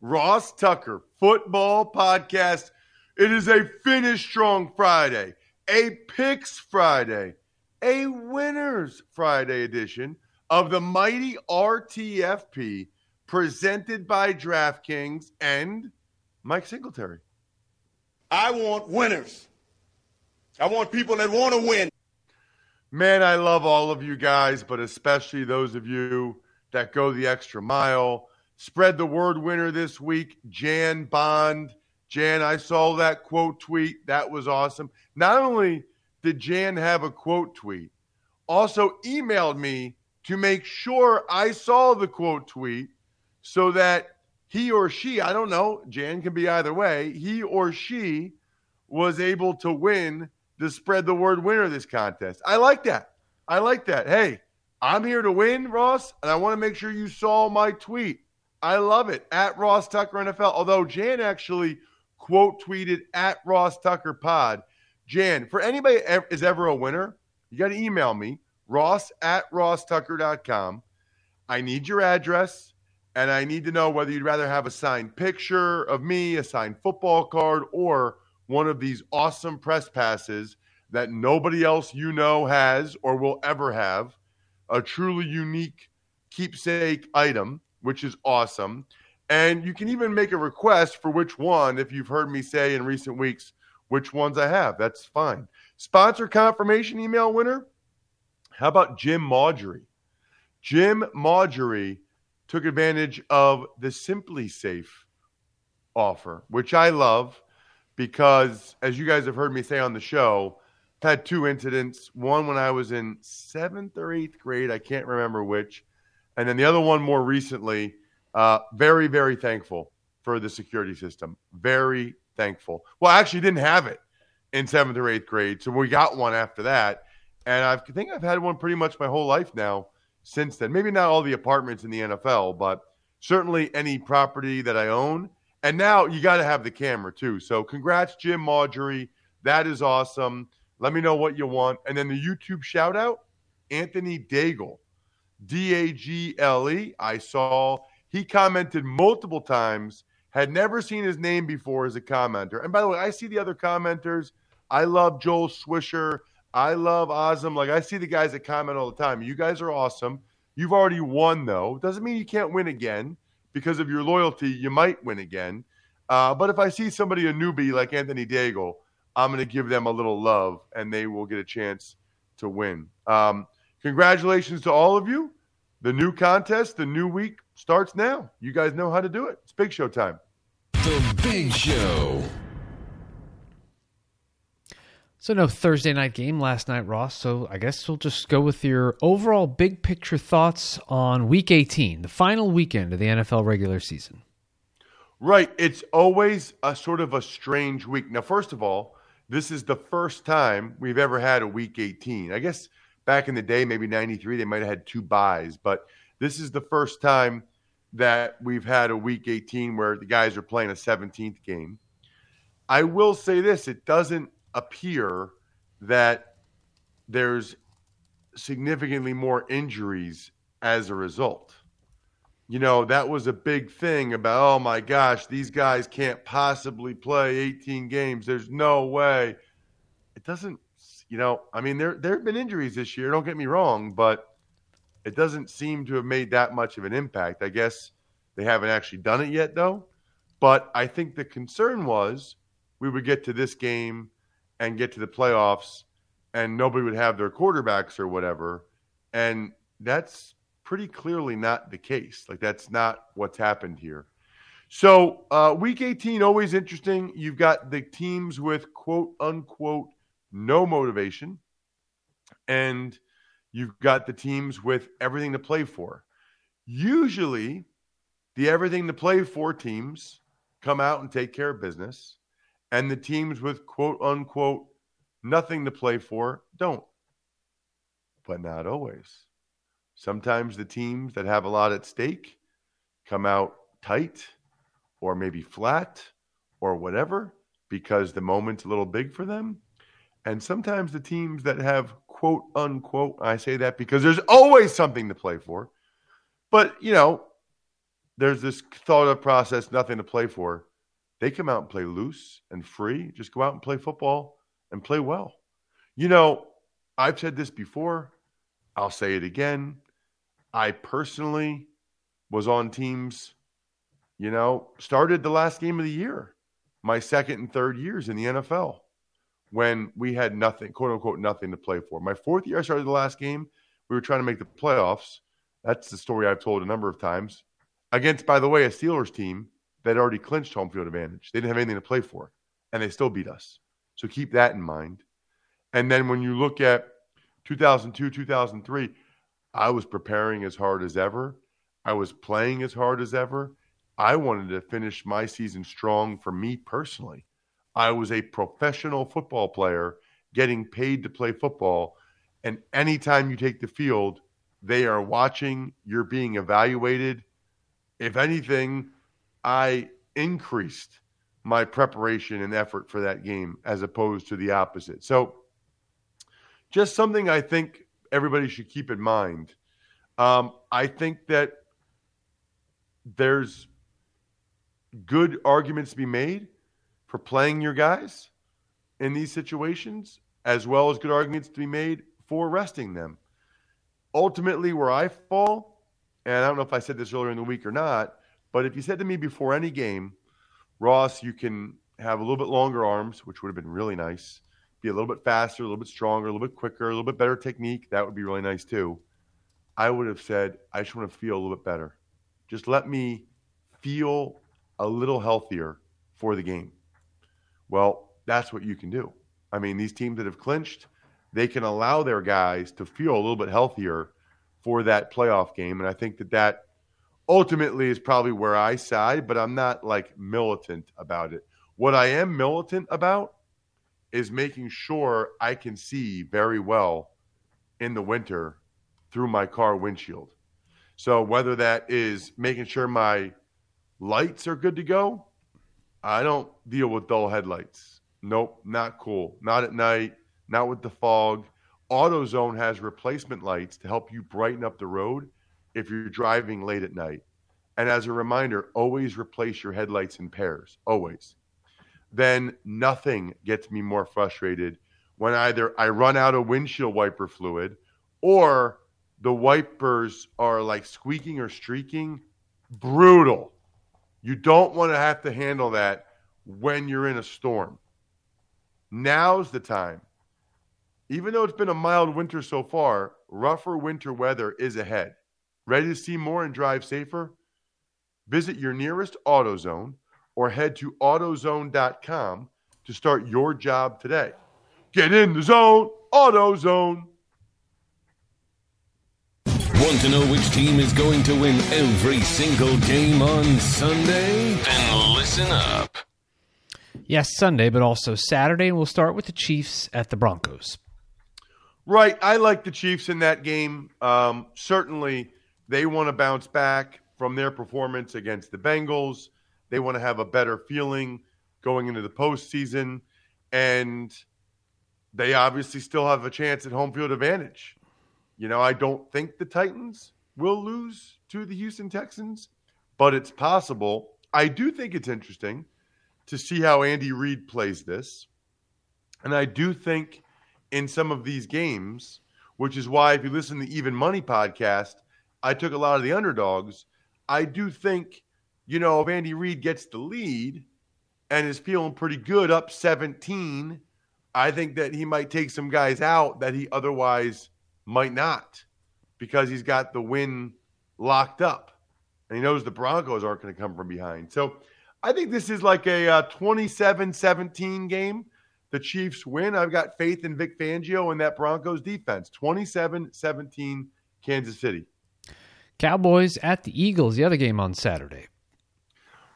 Ross Tucker Football Podcast. It is a Finish Strong Friday, a Picks Friday, a Winners Friday edition of the mighty RTFP presented by DraftKings and Mike Singletary. I want winners. I want people that want to win. Man, I love all of you guys, but especially those of you that go the extra mile. Spread the word winner this week, Jan Bond. Jan, I saw that quote tweet. That was awesome. Not only did Jan have a quote tweet, also emailed me to make sure I saw the quote tweet so that he or she, I don't know, Jan can be either way, he or she was able to win the spread the word winner of this contest. I like that. I like that. Hey, I'm here to win, Ross, and I want to make sure you saw my tweet. I love it. At Ross Tucker NFL. Although Jan actually quote tweeted at Ross Tucker Pod. Jan, for anybody is ever a winner, you got to email me, ross at rosstucker.com. I need your address and I need to know whether you'd rather have a signed picture of me, a signed football card, or one of these awesome press passes that nobody else you know has or will ever have. A truly unique keepsake item, which is awesome. And you can even make a request for which one, if you've heard me say in recent weeks, which ones I have. That's fine. Sponsor confirmation email winner. How about Jim Marjorie? Jim Marjorie took advantage of the SimpliSafe offer, which I love because, as you guys have heard me say on the show, I've had two incidents. One when I was in seventh or eighth grade, I can't remember which, and then the other one more recently. Uh, very, very thankful for the security system. Very thankful. Well, I actually didn't have it in seventh or eighth grade, so we got one after that, and I think I've had one pretty much my whole life now since then. Maybe not all the apartments in the NFL, but certainly any property that I own. And now you got to have the camera too. So congrats, Jim Marjorie. That is awesome. Let me know what you want. And then the YouTube shout out, Anthony Daigle, D A G L E. I saw he commented multiple times, had never seen his name before as a commenter. And by the way, I see the other commenters. I love Joel Swisher. I love Azam. Like I see the guys that comment all the time. You guys are awesome. You've already won, though. Doesn't mean you can't win again because of your loyalty. You might win again. Uh, but if I see somebody a newbie like Anthony Daigle, I'm going to give them a little love, and they will get a chance to win. Um, congratulations to all of you. The new contest, the new week starts now. You guys know how to do it. It's Big Show time. The Big Show. So no Thursday night game last night, Ross. So I guess we'll just go with your overall big picture thoughts on Week 18, the final weekend of the NFL regular season. Right. It's always a sort of a strange week. Now, first of all, this is the first time we've ever had a Week 18. I guess back in the day, maybe 93, they might have had two buys, but this is the first time that we've had a Week 18 where the guys are playing a 17th game. I will say this it doesn't appear that there's significantly more injuries as a result. You know, that was a big thing about, oh my gosh, these guys can't possibly play 18 games. There's no way. It doesn't, you know, I mean, there, there have been injuries this year, don't get me wrong, but it doesn't seem to have made that much of an impact. I guess they haven't actually done it yet, though. But I think the concern was we would get to this game and get to the playoffs and nobody would have their quarterbacks or whatever. And that's pretty clearly not the case. Like that's not what's happened here. So uh, week 18 always interesting. You've got the teams with quote unquote no motivation, and you've got the teams with everything to play for. Usually, the everything to play for teams come out and take care of business, and the teams with quote unquote nothing to play for don't. But not always. Sometimes the teams that have a lot at stake come out tight or maybe flat or whatever because the moment's a little big for them. And sometimes the teams that have quote unquote, I say that because there's always something to play for. But, you know, there's this thought of process, nothing to play for. They come out and play loose and free. Just go out and play football and play well. You know, I've said this before. I'll say it again. I personally was on teams, you know, started the last game of the year, my second and third years in the NFL, when we had nothing, quote unquote, nothing to play for. My fourth year, I started the last game. We were trying to make the playoffs. That's the story I've told a number of times. Against, by the way, a Steelers team that already clinched home field advantage. They didn't have anything to play for, and they still beat us. So keep that in mind. And then when you look at 2002, 2003, I was preparing as hard as ever. I was playing as hard as ever. I wanted to finish my season strong for me personally. I was a professional football player getting paid to play football. And anytime you take the field, they are watching, you're being evaluated. If anything, I increased my preparation and effort for that game as opposed to the opposite. So, just something I think everybody should keep in mind. Um, I think that there's good arguments to be made for playing your guys in these situations, as well as good arguments to be made for resting them. Ultimately, where I fall, and I don't know if I said this earlier in the week or not, but if you said to me before any game, Ross, you can have a little bit longer arms, which would have been really nice be a little bit faster, a little bit stronger, a little bit quicker, a little bit better technique. That would be really nice too. I would have said, I just want to feel a little bit better. Just let me feel a little healthier for the game. Well, that's what you can do. I mean, these teams that have clinched, they can allow their guys to feel a little bit healthier for that playoff game. And I think that that ultimately is probably where I side, but I'm not like militant about it. What I am militant about is making sure I can see very well in the winter through my car windshield. So whether that is making sure my lights are good to go, I don't deal with dull headlights. Nope, not cool. Not at night, not with the fog. AutoZone has replacement lights to help you brighten up the road if you're driving late at night. And as a reminder, always replace your headlights in pairs, always then nothing gets me more frustrated when either I run out of windshield wiper fluid or the wipers are like squeaking or streaking. Brutal. You don't want to have to handle that when you're in a storm. Now's the time. Even though it's been a mild winter so far, rougher winter weather is ahead. Ready to see more and drive safer? Visit your nearest AutoZone or head to AutoZone.com to start your job today. Get in the zone, AutoZone. Want to know which team is going to win every single game on Sunday? Then listen up. Yes, Sunday, but also Saturday, and we'll start with the Chiefs at the Broncos. Right. I like the Chiefs in that game. Um, certainly, they want to bounce back from their performance against the Bengals. They want to have a better feeling going into the postseason. And they obviously still have a chance at home field advantage. You know, I don't think the Titans will lose to the Houston Texans, but it's possible. I do think it's interesting to see how Andy Reid plays this. And I do think in some of these games, which is why if you listen to the Even Money podcast, I took a lot of the underdogs. I do think, you know, if Andy Reid gets the lead and is feeling pretty good up 17, I think that he might take some guys out that he otherwise might not because he's got the win locked up. And he knows the Broncos aren't going to come from behind. So I think this is like a 27 uh, 17 game. The Chiefs win. I've got faith in Vic Fangio and that Broncos defense. 27 17 Kansas City. Cowboys at the Eagles, the other game on Saturday.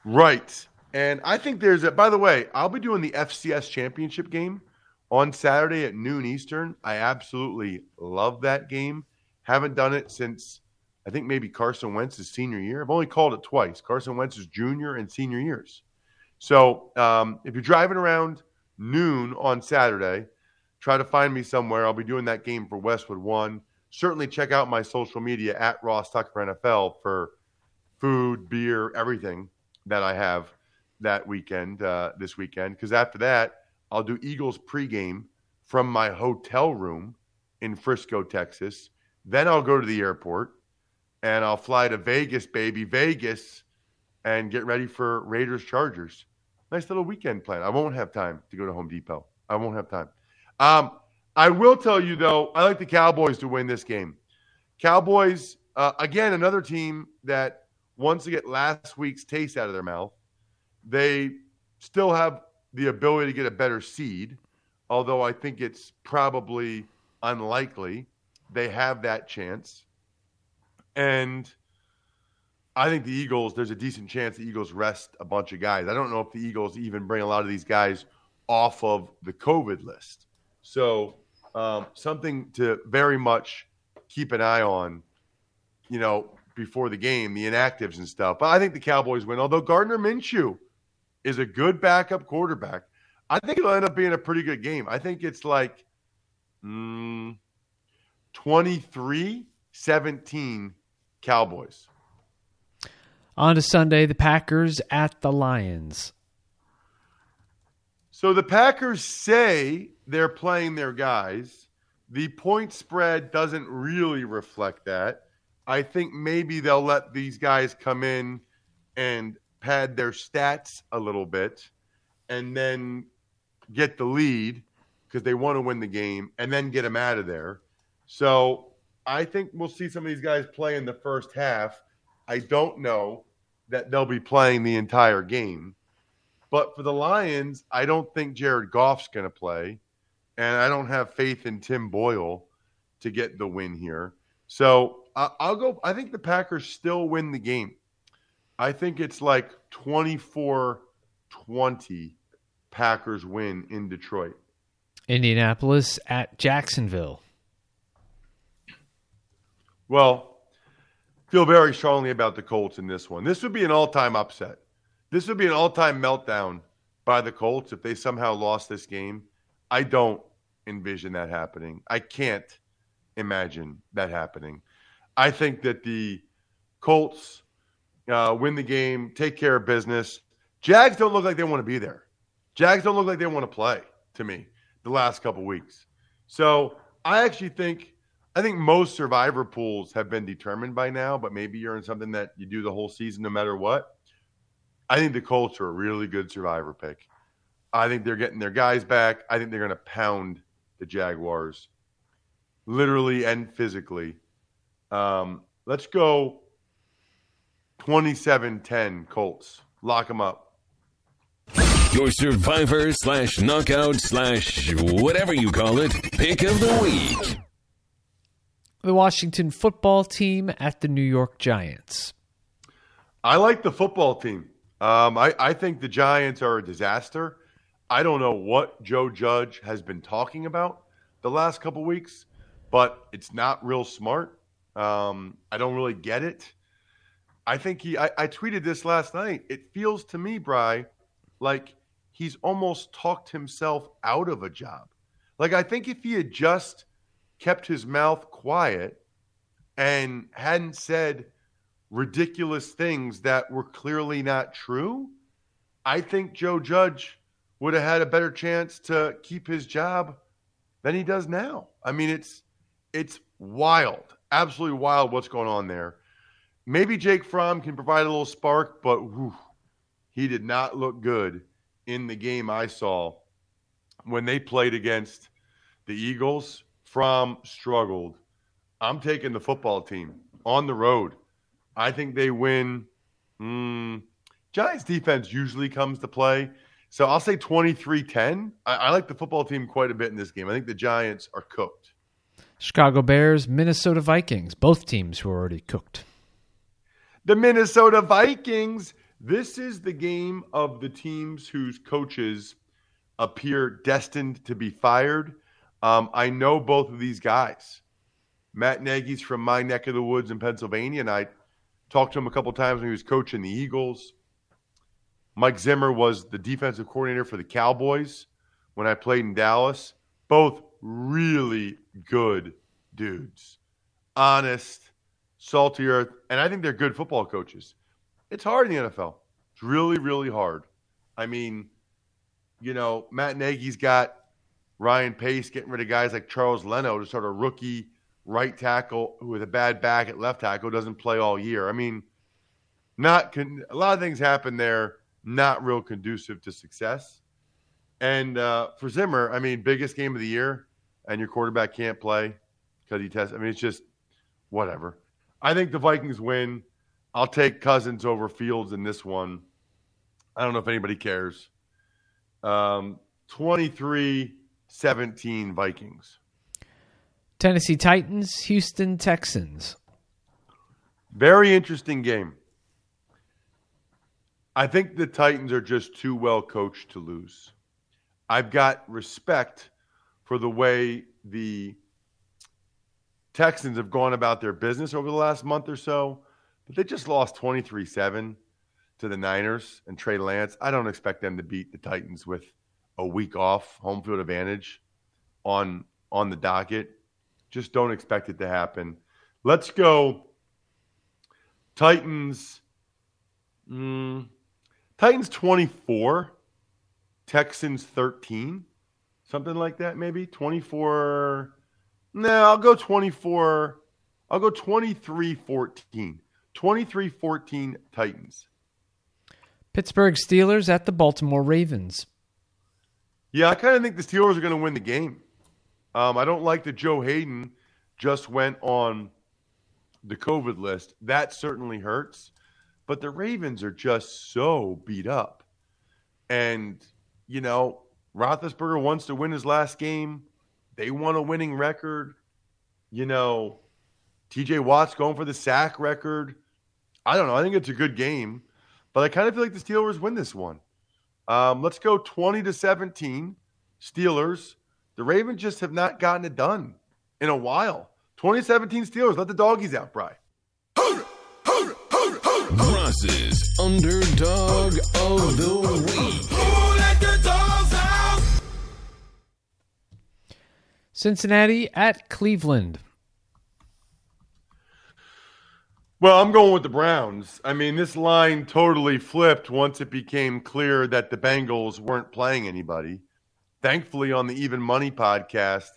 Right. And I think there's a, by the way, I'll be doing the FCS championship game on Saturday at noon Eastern. I absolutely love that game. Haven't done it since I think maybe Carson Wentz's senior year. I've only called it twice Carson Wentz's junior and senior years. So um, if you're driving around noon on Saturday, try to find me somewhere. I'll be doing that game for Westwood One certainly check out my social media at Ross Tucker NFL for food, beer, everything that I have that weekend, uh, this weekend. Because after that, I'll do Eagles pregame from my hotel room in Frisco, Texas. Then I'll go to the airport and I'll fly to Vegas, baby, Vegas, and get ready for Raiders Chargers. Nice little weekend plan. I won't have time to go to Home Depot. I won't have time. Um, I will tell you though, I like the Cowboys to win this game. Cowboys, uh, again, another team that wants to get last week's taste out of their mouth. They still have the ability to get a better seed, although I think it's probably unlikely they have that chance. And I think the Eagles, there's a decent chance the Eagles rest a bunch of guys. I don't know if the Eagles even bring a lot of these guys off of the COVID list. So um, something to very much keep an eye on, you know, before the game, the inactives and stuff. But I think the Cowboys win. Although Gardner Minshew is a good backup quarterback, I think it'll end up being a pretty good game. I think it's like mm, 23 17 Cowboys. On to Sunday, the Packers at the Lions. So the Packers say they're playing their guys. The point spread doesn't really reflect that. I think maybe they'll let these guys come in and pad their stats a little bit and then get the lead because they want to win the game and then get them out of there. So I think we'll see some of these guys play in the first half. I don't know that they'll be playing the entire game. But for the Lions, I don't think Jared Goff's going to play. And I don't have faith in Tim Boyle to get the win here. So I'll go. I think the Packers still win the game. I think it's like 24 20 Packers win in Detroit. Indianapolis at Jacksonville. Well, feel very strongly about the Colts in this one. This would be an all time upset. This would be an all-time meltdown by the Colts if they somehow lost this game. I don't envision that happening. I can't imagine that happening. I think that the Colts uh, win the game, take care of business. Jags don't look like they want to be there. Jags don't look like they want to play to me the last couple weeks. So I actually think I think most survivor pools have been determined by now, but maybe you're in something that you do the whole season no matter what. I think the Colts are a really good survivor pick. I think they're getting their guys back. I think they're going to pound the Jaguars, literally and physically. Um, let's go 27 10 Colts. Lock them up. Your survivor slash knockout slash whatever you call it pick of the week. The Washington football team at the New York Giants. I like the football team. Um, I, I think the Giants are a disaster. I don't know what Joe Judge has been talking about the last couple weeks, but it's not real smart. Um, I don't really get it. I think he, I, I tweeted this last night. It feels to me, Bry, like he's almost talked himself out of a job. Like, I think if he had just kept his mouth quiet and hadn't said ridiculous things that were clearly not true, I think Joe Judge would have had a better chance to keep his job than he does now. I mean, it's it's wild, absolutely wild what's going on there. Maybe Jake Fromm can provide a little spark, but whew, he did not look good in the game I saw when they played against the Eagles. Fromm struggled. I'm taking the football team on the road. I think they win. Mm, Giants defense usually comes to play. So I'll say 23 10. I, I like the football team quite a bit in this game. I think the Giants are cooked. Chicago Bears, Minnesota Vikings, both teams who are already cooked. The Minnesota Vikings. This is the game of the teams whose coaches appear destined to be fired. Um, I know both of these guys. Matt Nagy's from my neck of the woods in Pennsylvania, and I talked to him a couple times when he was coaching the Eagles. Mike Zimmer was the defensive coordinator for the Cowboys when I played in Dallas. Both really good dudes. Honest, salty earth, and I think they're good football coaches. It's hard in the NFL. It's really, really hard. I mean, you know, Matt Nagy's got Ryan Pace getting rid of guys like Charles Leno to sort of rookie right tackle with a bad back at left tackle doesn't play all year. I mean, not con- a lot of things happen there, not real conducive to success. And uh, for Zimmer, I mean, biggest game of the year, and your quarterback can't play because he tests. I mean, it's just whatever. I think the Vikings win. I'll take Cousins over Fields in this one. I don't know if anybody cares. Um, 23 17 Vikings. Tennessee Titans, Houston Texans. Very interesting game. I think the Titans are just too well coached to lose. I've got respect for the way the Texans have gone about their business over the last month or so, but they just lost 23 7 to the Niners and Trey Lance. I don't expect them to beat the Titans with a week off, home field advantage on on the docket. Just don't expect it to happen. Let's go Titans. Mm, Titans 24, Texans 13, something like that, maybe 24. No, I'll go 24. I'll go 23 14. 23 14 Titans. Pittsburgh Steelers at the Baltimore Ravens. Yeah, I kind of think the Steelers are going to win the game. Um, I don't like that Joe Haden just went on the COVID list. That certainly hurts. But the Ravens are just so beat up. And, you know, Roethlisberger wants to win his last game. They want a winning record. You know, TJ Watt's going for the sack record. I don't know. I think it's a good game. But I kind of feel like the Steelers win this one. Um, let's go 20 to 17. Steelers. The Ravens just have not gotten it done in a while. 2017 Steelers. Let the doggies out, Bry. Ross's Underdog of the Week. Cincinnati at Cleveland. Well, I'm going with the Browns. I mean, this line totally flipped once it became clear that the Bengals weren't playing anybody. Thankfully, on the Even Money podcast,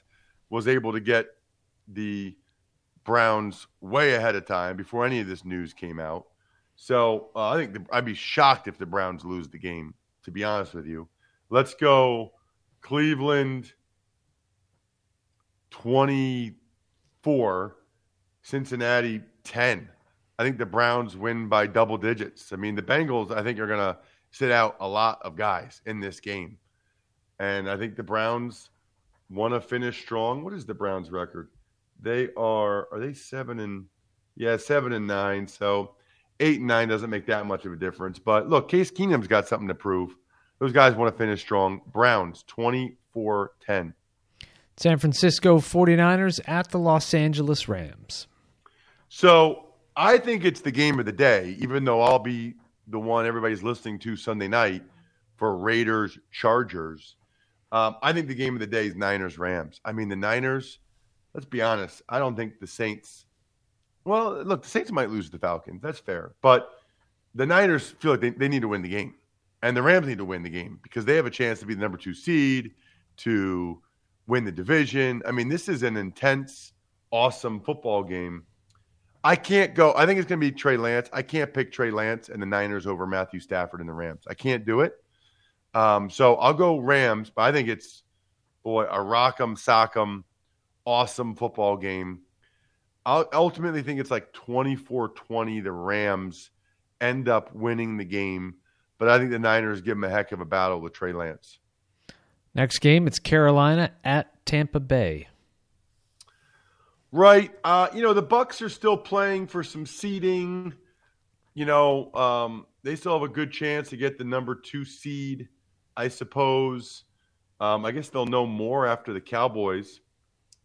was able to get the Browns way ahead of time before any of this news came out. So uh, I think the, I'd be shocked if the Browns lose the game. To be honest with you, let's go Cleveland 24, Cincinnati 10. I think the Browns win by double digits. I mean, the Bengals, I think, are going to sit out a lot of guys in this game. And I think the Browns want to finish strong. What is the Browns' record? They are, are they seven and, yeah, seven and nine. So eight and nine doesn't make that much of a difference. But look, Case Keenum's got something to prove. Those guys want to finish strong. Browns 24 10. San Francisco 49ers at the Los Angeles Rams. So I think it's the game of the day, even though I'll be the one everybody's listening to Sunday night for Raiders Chargers. Um, I think the game of the day is Niners Rams. I mean, the Niners let's be honest. I don't think the Saints. Well, look, the Saints might lose the Falcons. That's fair, but the Niners feel like they, they need to win the game, and the Rams need to win the game because they have a chance to be the number two seed to win the division. I mean, this is an intense, awesome football game. I can't go. I think it's going to be Trey Lance. I can't pick Trey Lance and the Niners over Matthew Stafford and the Rams. I can't do it. Um, so I'll go Rams, but I think it's boy a rock'em sock'em, awesome football game. I ultimately think it's like 24-20. The Rams end up winning the game, but I think the Niners give them a heck of a battle with Trey Lance. Next game, it's Carolina at Tampa Bay. Right. Uh, you know, the Bucks are still playing for some seeding. You know, um, they still have a good chance to get the number two seed, I suppose. Um, I guess they'll know more after the Cowboys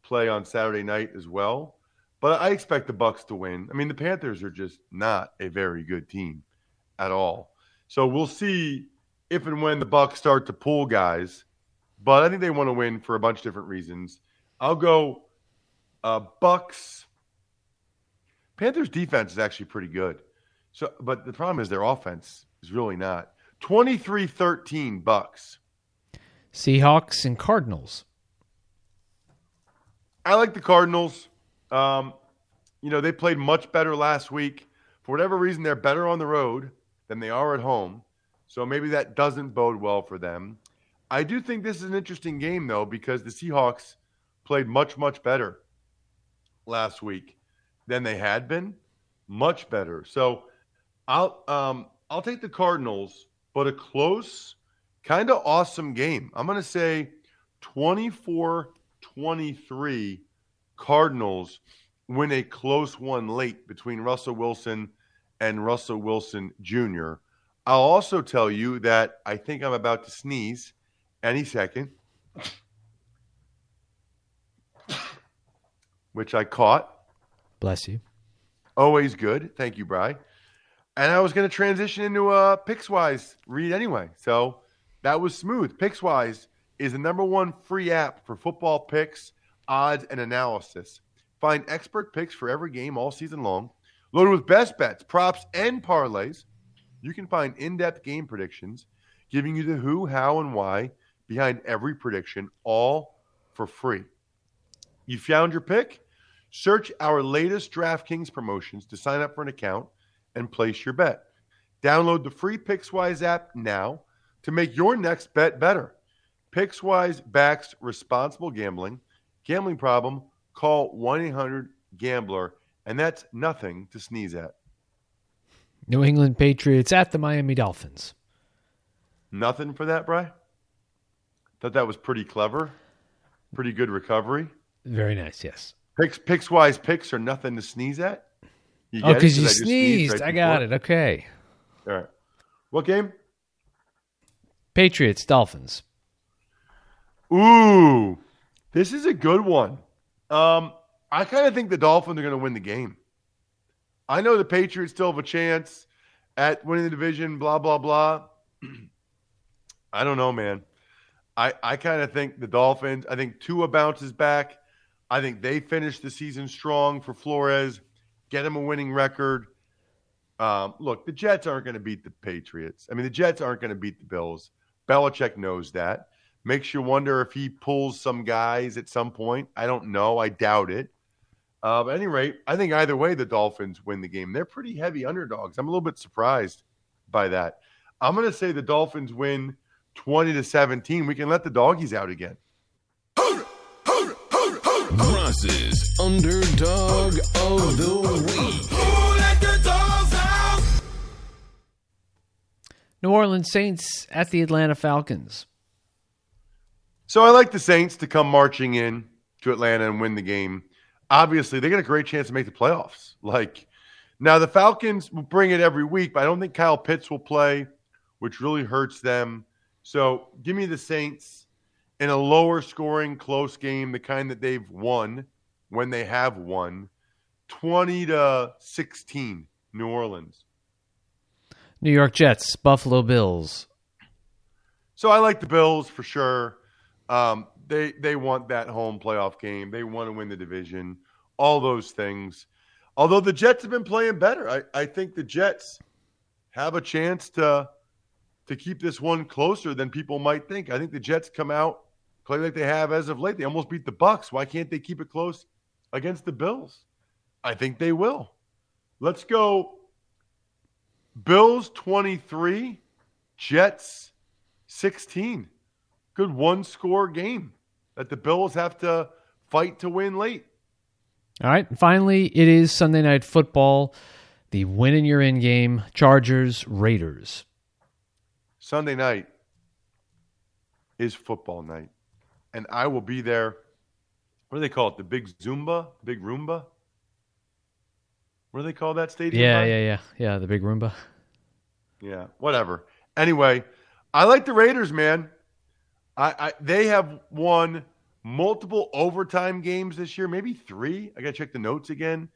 play on Saturday night as well. But I expect the Bucks to win. I mean, the Panthers are just not a very good team at all. So we'll see if and when the Bucks start to pull guys. But I think they want to win for a bunch of different reasons. I'll go uh, Bucks. Panthers defense is actually pretty good. So, but the problem is their offense is really not. 23-13 Bucks. Seahawks and Cardinals. I like the Cardinals. Um, you know, they played much better last week. For whatever reason, they're better on the road than they are at home. So maybe that doesn't bode well for them. I do think this is an interesting game, though, because the Seahawks played much, much better last week than they had been. Much better. So I'll um, I'll take the Cardinals, but a close, kind of awesome game. I'm going to say 24 23 Cardinals win a close one late between Russell Wilson and Russell Wilson Jr. I'll also tell you that I think I'm about to sneeze any second, which I caught. Bless you. Always good. Thank you, Bry. And I was going to transition into uh, a Pickswise read anyway. So that was smooth. Pickswise is the number one free app for football picks, odds, and analysis. Find expert picks for every game all season long, loaded with best bets, props, and parlays. You can find in depth game predictions, giving you the who, how, and why behind every prediction, all for free. You found your pick? Search our latest DraftKings promotions to sign up for an account and place your bet. Download the free Pickswise app now to make your next bet better. Pickswise backs responsible gambling. Gambling problem? Call 1 800 Gambler, and that's nothing to sneeze at. New England Patriots at the Miami Dolphins. Nothing for that, Bry? Thought that was pretty clever. Pretty good recovery. Very nice, yes. Picks, picks wise picks are nothing to sneeze at. You oh, because you I sneezed. Right I got it. Okay. All right. What game? Patriots, Dolphins. Ooh, this is a good one. Um, I kind of think the Dolphins are going to win the game. I know the Patriots still have a chance at winning the division, blah, blah, blah. I don't know, man. I, I kind of think the Dolphins, I think Tua bounces back. I think they finish the season strong for Flores, get him a winning record. Um, look, the Jets aren't going to beat the Patriots. I mean, the Jets aren't going to beat the Bills. Belichick knows that. Makes you wonder if he pulls some guys at some point. I don't know. I doubt it. Uh, but at any rate, I think either way, the Dolphins win the game. They're pretty heavy underdogs. I'm a little bit surprised by that. I'm going to say the Dolphins win 20 to 17. We can let the doggies out again. Ross's underdog of the week. New Orleans Saints at the Atlanta Falcons. So I like the Saints to come marching in to Atlanta and win the game. Obviously, they get a great chance to make the playoffs. Like now, the Falcons will bring it every week, but I don't think Kyle Pitts will play, which really hurts them. So give me the Saints in a lower scoring, close game, the kind that they've won when they have won, 20 to 16, New Orleans. New York Jets, Buffalo Bills. So I like the Bills for sure. Um, they they want that home playoff game. They want to win the division. All those things. Although the Jets have been playing better, I, I think the Jets have a chance to to keep this one closer than people might think. I think the Jets come out play like they have as of late. They almost beat the Bucks. Why can't they keep it close against the Bills? I think they will. Let's go. Bills 23, Jets 16. Good one score game that the Bills have to fight to win late. All right. Finally, it is Sunday night football. The win in your in game Chargers Raiders. Sunday night is football night. And I will be there. What do they call it? The big Zumba? Big Roomba? What do they call that stadium? Yeah, yeah, yeah. Yeah, the big Roomba. Yeah, whatever. Anyway, I like the Raiders, man. I, I they have won multiple overtime games this year, maybe three. I got to check the notes again.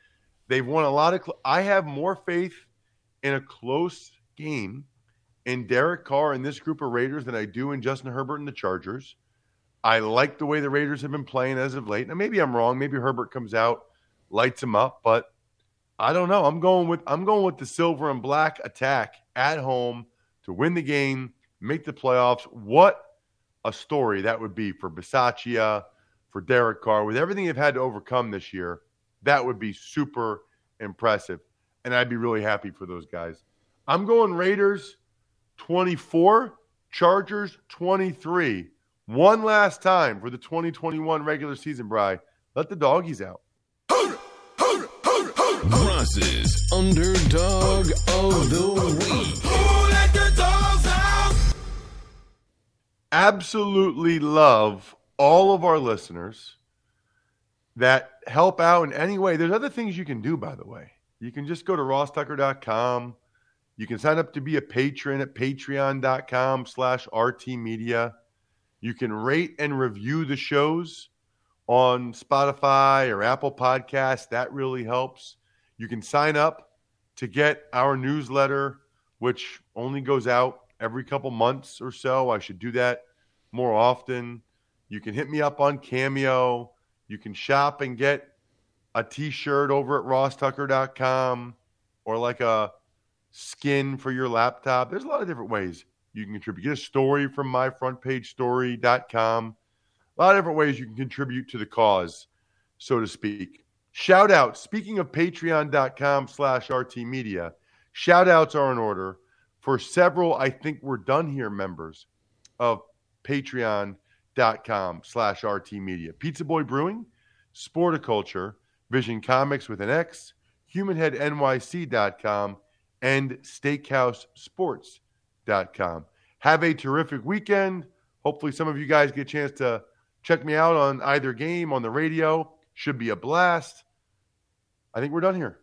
They've won a lot of. Cl- I have more faith in a close game in Derek Carr and this group of Raiders than I do in Justin Herbert and the Chargers. I like the way the Raiders have been playing as of late. Now maybe I'm wrong. Maybe Herbert comes out, lights them up, but I don't know. I'm going with I'm going with the silver and black attack at home to win the game, make the playoffs. What a story that would be for Bisaccia, for Derek Carr, with everything they've had to overcome this year. That would be super impressive, and I'd be really happy for those guys. I'm going Raiders 24, Chargers 23. One last time for the 2021 regular season, Bry. Let the doggies out. Ross's Underdog of the Week. absolutely love all of our listeners that help out in any way. There's other things you can do, by the way. You can just go to rosstucker.com. You can sign up to be a patron at patreon.com slash rtmedia. You can rate and review the shows on Spotify or Apple Podcasts. That really helps. You can sign up to get our newsletter, which only goes out every couple months or so. I should do that more often. You can hit me up on Cameo. You can shop and get a t-shirt over at rosstucker.com or like a skin for your laptop. There's a lot of different ways you can contribute. Get a story from myfrontpagestory.com. A lot of different ways you can contribute to the cause, so to speak. Shout out, speaking of patreon.com slash rtmedia, shout outs are in order for several, I think we're done here members of patreon.com slash rtmedia. Pizza Boy Brewing, Sporticulture, Vision Comics with an X, HumanHeadNYC.com, and SteakhouseSports.com. Have a terrific weekend. Hopefully, some of you guys get a chance to check me out on either game on the radio. Should be a blast. I think we're done here.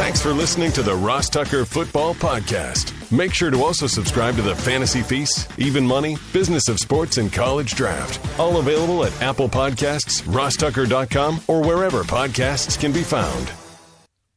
Thanks for listening to the Ross Tucker Football Podcast. Make sure to also subscribe to the Fantasy Feast, Even Money, Business of Sports, and College Draft. All available at Apple Podcasts, rosstucker.com, or wherever podcasts can be found.